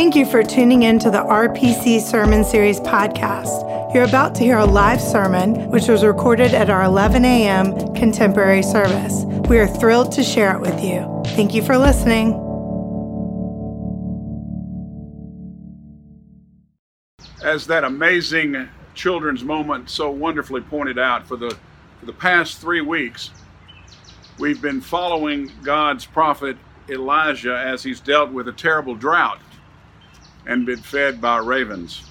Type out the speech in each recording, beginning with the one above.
Thank you for tuning in to the RPC Sermon Series podcast. You're about to hear a live sermon, which was recorded at our 11 a.m. contemporary service. We are thrilled to share it with you. Thank you for listening. As that amazing children's moment so wonderfully pointed out, for the, for the past three weeks, we've been following God's prophet Elijah as he's dealt with a terrible drought and been fed by ravens.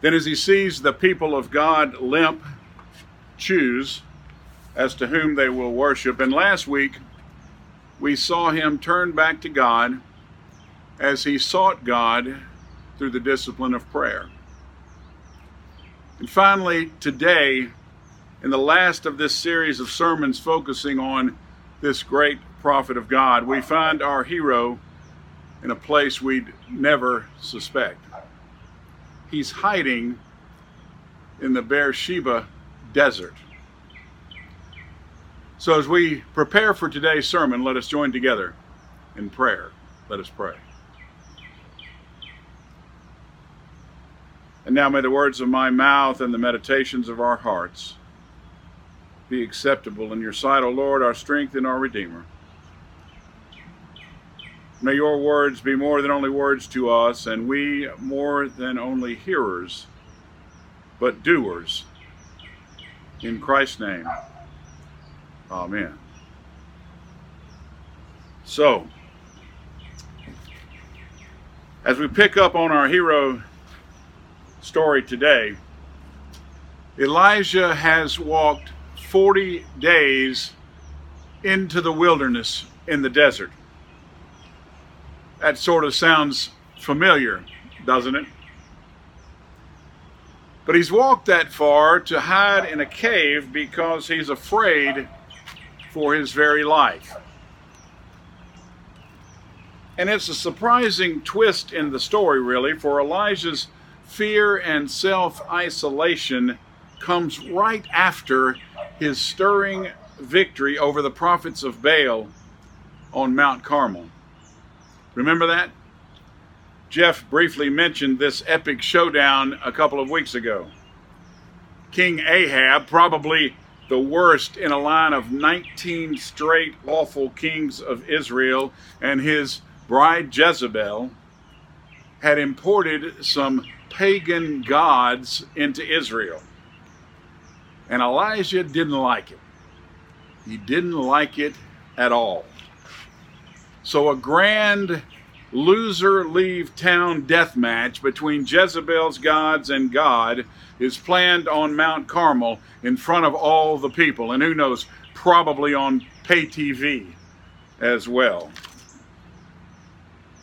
Then, as he sees the people of God limp, choose as to whom they will worship. And last week, we saw him turn back to God as he sought God through the discipline of prayer. And finally, today, in the last of this series of sermons focusing on this great prophet of God, we find our hero in a place we'd never suspect. He's hiding in the Beersheba desert. So, as we prepare for today's sermon, let us join together in prayer. Let us pray. And now may the words of my mouth and the meditations of our hearts be acceptable in your sight, O Lord, our strength and our Redeemer. May your words be more than only words to us, and we more than only hearers, but doers. In Christ's name, Amen. So, as we pick up on our hero story today, Elijah has walked 40 days into the wilderness in the desert. That sort of sounds familiar, doesn't it? But he's walked that far to hide in a cave because he's afraid for his very life. And it's a surprising twist in the story, really, for Elijah's fear and self isolation comes right after his stirring victory over the prophets of Baal on Mount Carmel. Remember that? Jeff briefly mentioned this epic showdown a couple of weeks ago. King Ahab, probably the worst in a line of 19 straight awful kings of Israel, and his bride Jezebel, had imported some pagan gods into Israel. And Elijah didn't like it. He didn't like it at all. So a grand loser leave town death match between Jezebel's gods and God is planned on Mount Carmel in front of all the people, and who knows, probably on pay TV as well.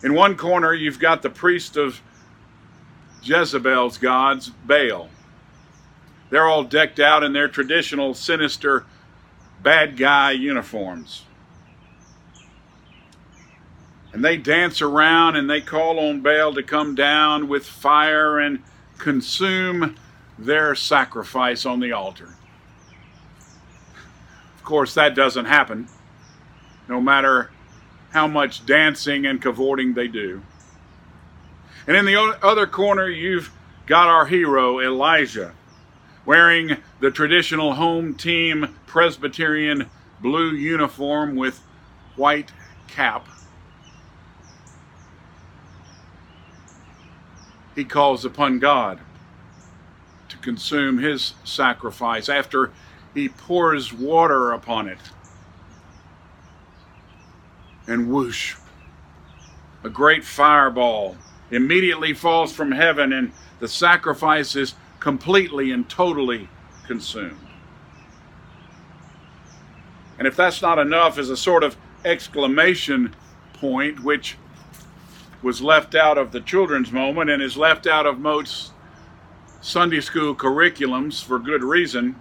In one corner, you've got the priest of Jezebel's gods, Baal. They're all decked out in their traditional sinister bad guy uniforms. And they dance around and they call on Baal to come down with fire and consume their sacrifice on the altar. Of course, that doesn't happen, no matter how much dancing and cavorting they do. And in the other corner, you've got our hero, Elijah, wearing the traditional home team Presbyterian blue uniform with white cap. He calls upon God to consume his sacrifice after he pours water upon it. And whoosh, a great fireball immediately falls from heaven, and the sacrifice is completely and totally consumed. And if that's not enough as a sort of exclamation point, which was left out of the children's moment and is left out of most Sunday school curriculums for good reason,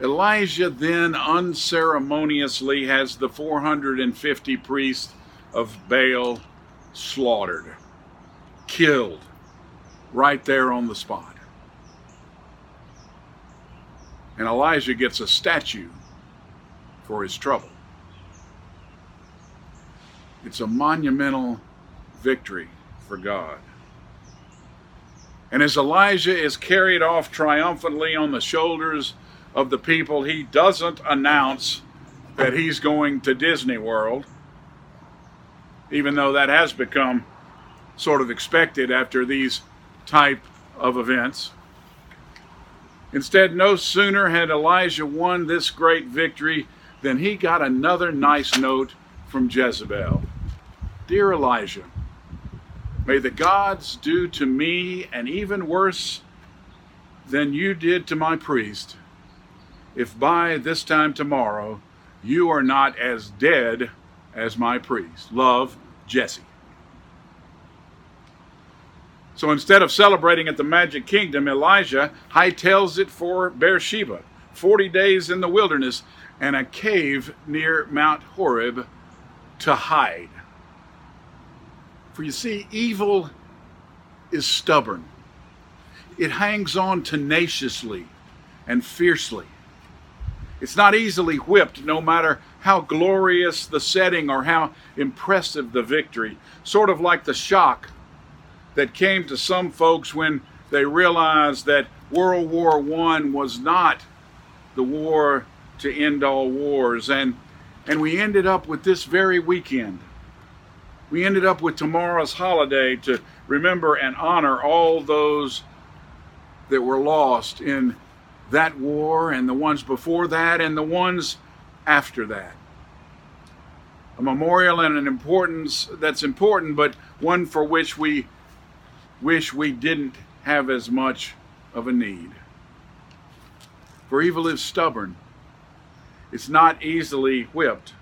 Elijah then unceremoniously has the 450 priests of Baal slaughtered killed right there on the spot. And Elijah gets a statue for his trouble. It's a monumental victory for God. And as Elijah is carried off triumphantly on the shoulders of the people, he doesn't announce that he's going to Disney World, even though that has become sort of expected after these type of events. Instead, no sooner had Elijah won this great victory than he got another nice note from Jezebel. Dear Elijah, may the gods do to me and even worse than you did to my priest, if by this time tomorrow you are not as dead as my priest. Love, Jesse. So instead of celebrating at the Magic Kingdom, Elijah hightails it for Beersheba, 40 days in the wilderness, and a cave near Mount Horeb to hide. For you see, evil is stubborn, it hangs on tenaciously and fiercely. It's not easily whipped, no matter how glorious the setting or how impressive the victory. Sort of like the shock that came to some folks when they realized that World War I was not the war to end all wars. And, and we ended up with this very weekend. We ended up with tomorrow's holiday to remember and honor all those that were lost in that war and the ones before that and the ones after that. A memorial and an importance that's important, but one for which we wish we didn't have as much of a need. For evil is stubborn, it's not easily whipped.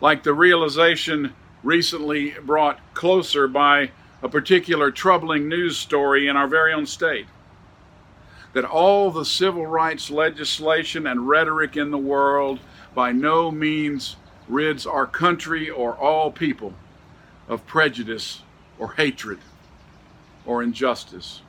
Like the realization recently brought closer by a particular troubling news story in our very own state that all the civil rights legislation and rhetoric in the world by no means rids our country or all people of prejudice or hatred or injustice.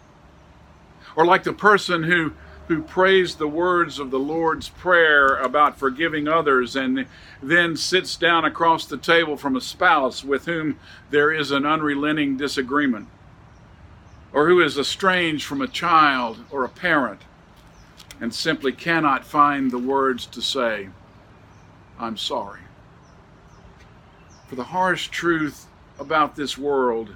Or like the person who, who prays the words of the Lord's Prayer about forgiving others and then sits down across the table from a spouse with whom there is an unrelenting disagreement or who is estranged from a child or a parent and simply cannot find the words to say, I'm sorry. For the harsh truth about this world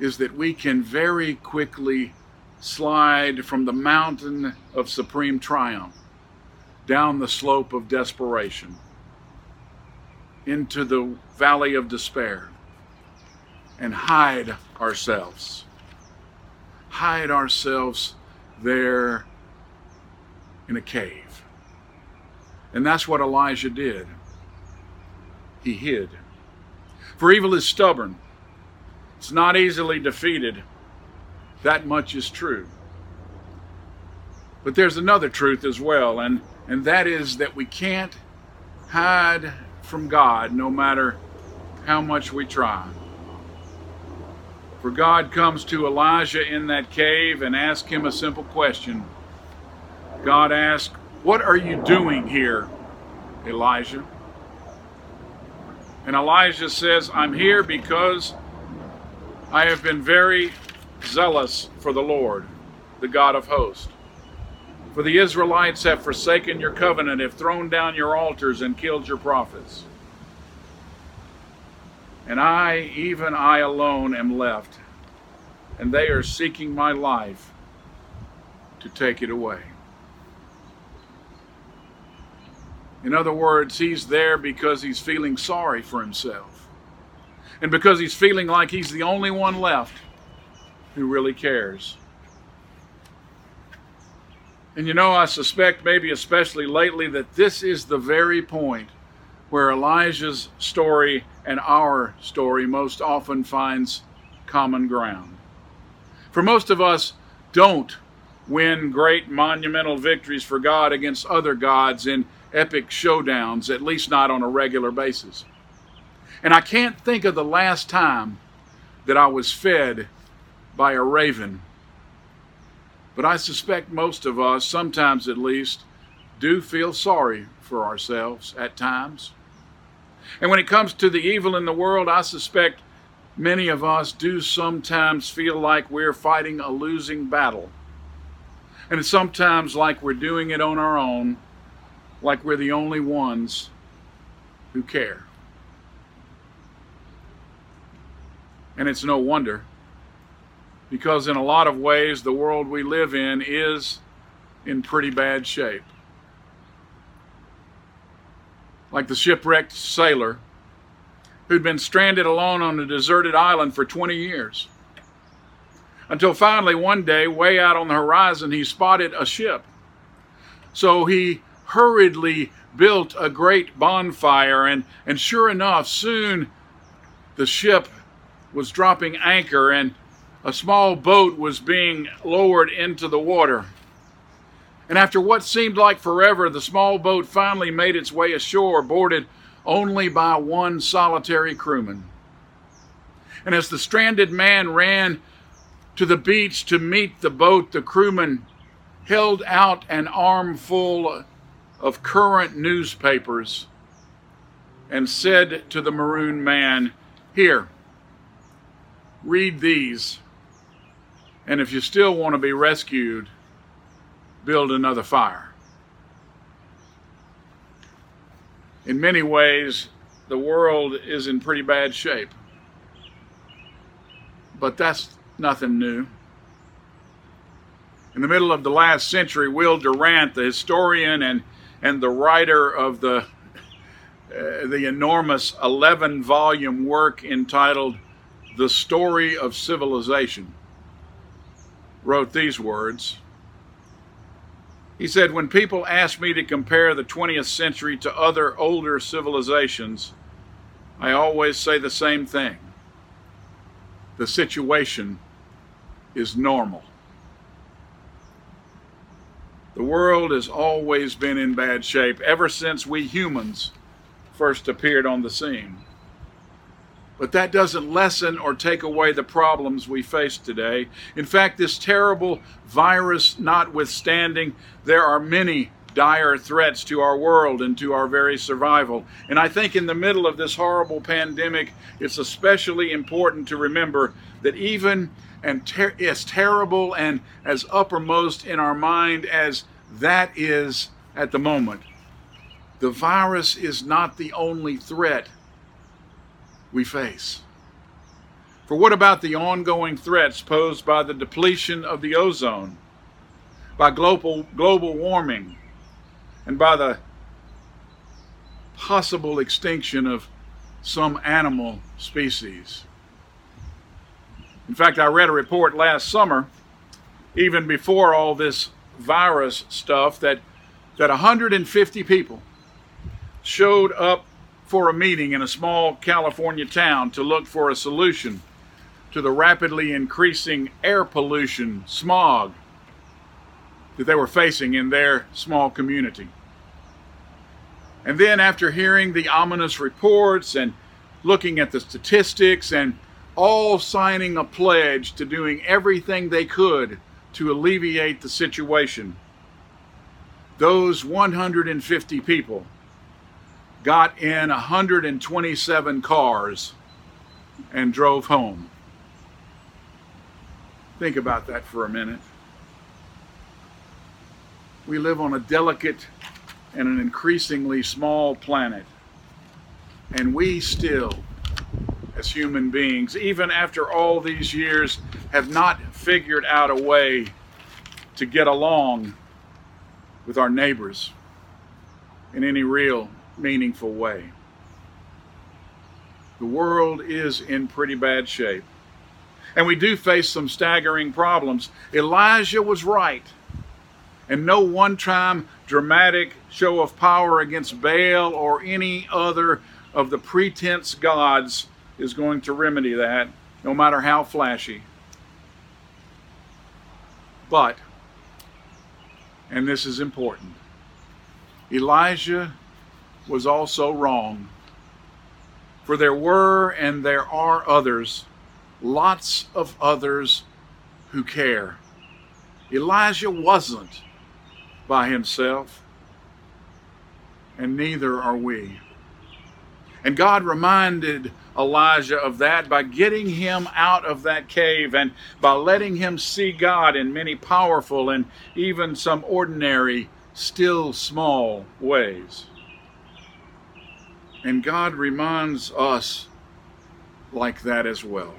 is that we can very quickly slide from the mountain of supreme triumph down the slope of desperation into the valley of despair and hide ourselves hide ourselves there in a cave. And that's what Elijah did. He hid. For evil is stubborn, it's not easily defeated. That much is true. But there's another truth as well, and, and that is that we can't hide from God no matter how much we try. For God comes to Elijah in that cave and asks him a simple question. God asks, What are you doing here, Elijah? And Elijah says, I'm here because I have been very zealous for the Lord, the God of hosts. For the Israelites have forsaken your covenant, have thrown down your altars, and killed your prophets and I, even I alone, am left, and they are seeking my life to take it away. In other words, he's there because he's feeling sorry for himself, and because he's feeling like he's the only one left who really cares. And you know, I suspect, maybe especially lately, that this is the very point where Elijah's story and our story most often finds common ground. For most of us, don't win great monumental victories for God against other gods in epic showdowns, at least not on a regular basis. And I can't think of the last time that I was fed by a raven. But I suspect most of us, sometimes at least, do feel sorry for ourselves at times. And when it comes to the evil in the world, I suspect many of us do sometimes feel like we're fighting a losing battle. And sometimes like we're doing it on our own, like we're the only ones who care. And it's no wonder, because in a lot of ways, the world we live in is in pretty bad shape. Like the shipwrecked sailor who'd been stranded alone on a deserted island for 20 years. Until finally, one day, way out on the horizon, he spotted a ship. So he hurriedly built a great bonfire, and, and sure enough, soon the ship was dropping anchor and a small boat was being lowered into the water. And after what seemed like forever, the small boat finally made its way ashore, boarded only by one solitary crewman. And as the stranded man ran to the beach to meet the boat, the crewman held out an armful of current newspapers and said to the maroon man, Here, read these. And if you still want to be rescued, build another fire. in many ways, the world is in pretty bad shape. But that's nothing new. In the middle of the last century, Will Durant, the historian and, and the writer of the, uh, the enormous 11 volume work entitled The Story of Civilization, wrote these words he said, When people ask me to compare the 20th century to other older civilizations, I always say the same thing. The situation is normal. The world has always been in bad shape ever since we humans first appeared on the scene. But that doesn't lessen or take away the problems we face today. In fact, this terrible virus notwithstanding, there are many dire threats to our world and to our very survival. And I think in the middle of this horrible pandemic, it's especially important to remember that even and ter- as terrible and as uppermost in our mind as that is at the moment, the virus is not the only threat we face. For what about the ongoing threats posed by the depletion of the ozone, by global, global warming, and by the possible extinction of some animal species? In fact, I read a report last summer, even before all this virus stuff, that, that 150 people showed up for a meeting in a small California town to look for a solution to the rapidly increasing air pollution, smog, that they were facing in their small community. And then, after hearing the ominous reports and looking at the statistics and all signing a pledge to doing everything they could to alleviate the situation, those 150 people got in 127 cars and drove home. Think about that for a minute. We live on a delicate and an increasingly small planet, and we still, as human beings, even after all these years, have not figured out a way to get along with our neighbors in any real meaningful way. The world is in pretty bad shape. And we do face some staggering problems. Elijah was right. And no one time dramatic show of power against Baal or any other of the pretense gods is going to remedy that, no matter how flashy. But, and this is important, Elijah was also wrong. For there were and there are others, lots of others who care. Elijah wasn't by himself, and neither are we. And God reminded Elijah of that by getting him out of that cave and by letting him see God in many powerful and even some ordinary, still small ways. And God reminds us like that as well.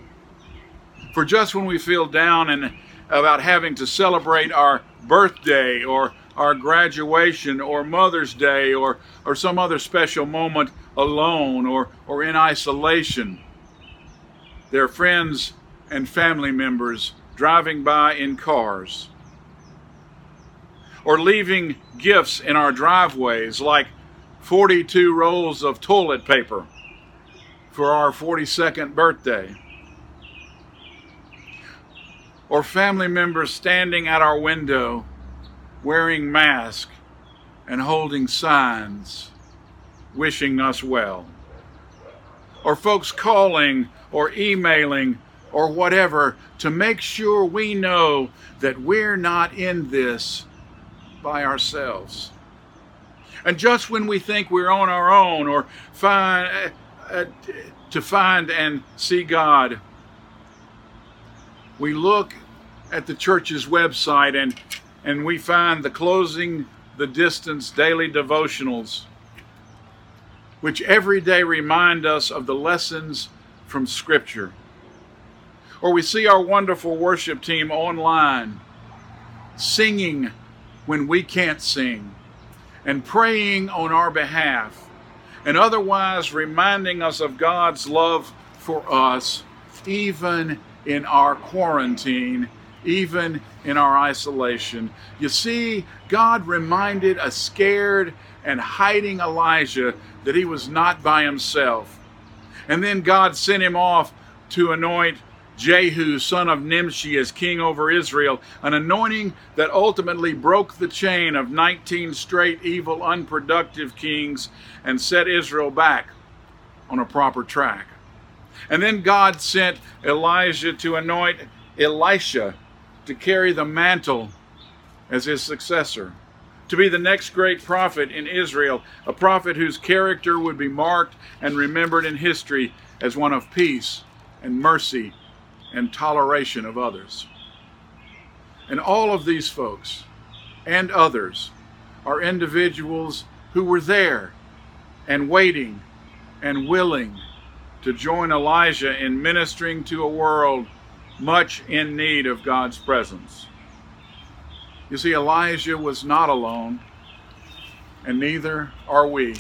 For just when we feel down and about having to celebrate our birthday or our graduation or Mother's Day or, or some other special moment alone or, or in isolation. Their friends and family members driving by in cars. Or leaving gifts in our driveways like 42 rolls of toilet paper for our 42nd birthday. Or family members standing at our window wearing masks and holding signs wishing us well. Or folks calling or emailing or whatever to make sure we know that we're not in this by ourselves. And just when we think we're on our own or find, uh, uh, to find and see God, we look at the church's website and and we find the closing the distance daily devotionals, which every day remind us of the lessons from Scripture. Or we see our wonderful worship team online singing when we can't sing and praying on our behalf and otherwise reminding us of God's love for us even in our quarantine even in our isolation. You see, God reminded a scared and hiding Elijah that he was not by himself. And then God sent him off to anoint Jehu, son of Nimshi, as king over Israel, an anointing that ultimately broke the chain of 19 straight evil, unproductive kings and set Israel back on a proper track. And then God sent Elijah to anoint Elisha, to carry the mantle as his successor, to be the next great prophet in Israel, a prophet whose character would be marked and remembered in history as one of peace and mercy and toleration of others. And all of these folks and others are individuals who were there and waiting and willing to join Elijah in ministering to a world much in need of God's presence. You see, Elijah was not alone, and neither are we.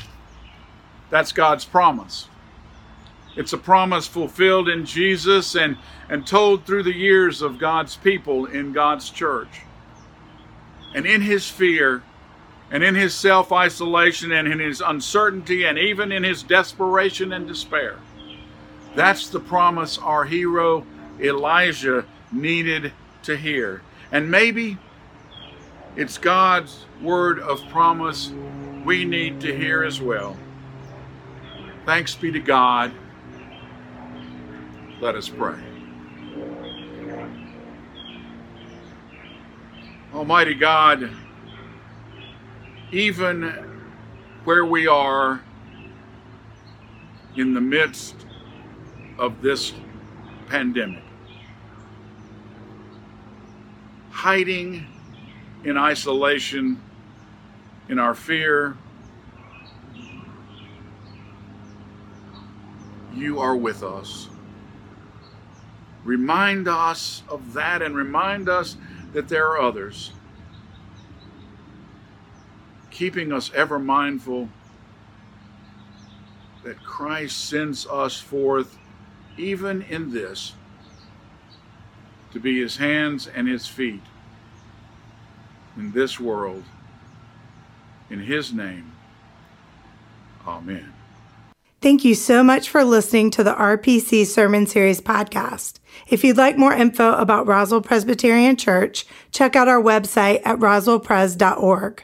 That's God's promise. It's a promise fulfilled in Jesus and, and told through the years of God's people in God's church. And in his fear, and in his self isolation, and in his uncertainty, and even in his desperation and despair, that's the promise our hero Elijah needed to hear. And maybe it's God's word of promise we need to hear as well. Thanks be to God. Let us pray. Almighty God, even where we are in the midst of this pandemic, hiding in isolation, in our fear. You are with us. Remind us of that and remind us that there are others. Keeping us ever mindful that Christ sends us forth even in this to be his hands and his feet in this world. In his name, amen. Thank you so much for listening to the RPC Sermon Series podcast. If you'd like more info about Roswell Presbyterian Church, check out our website at roswellpres.org.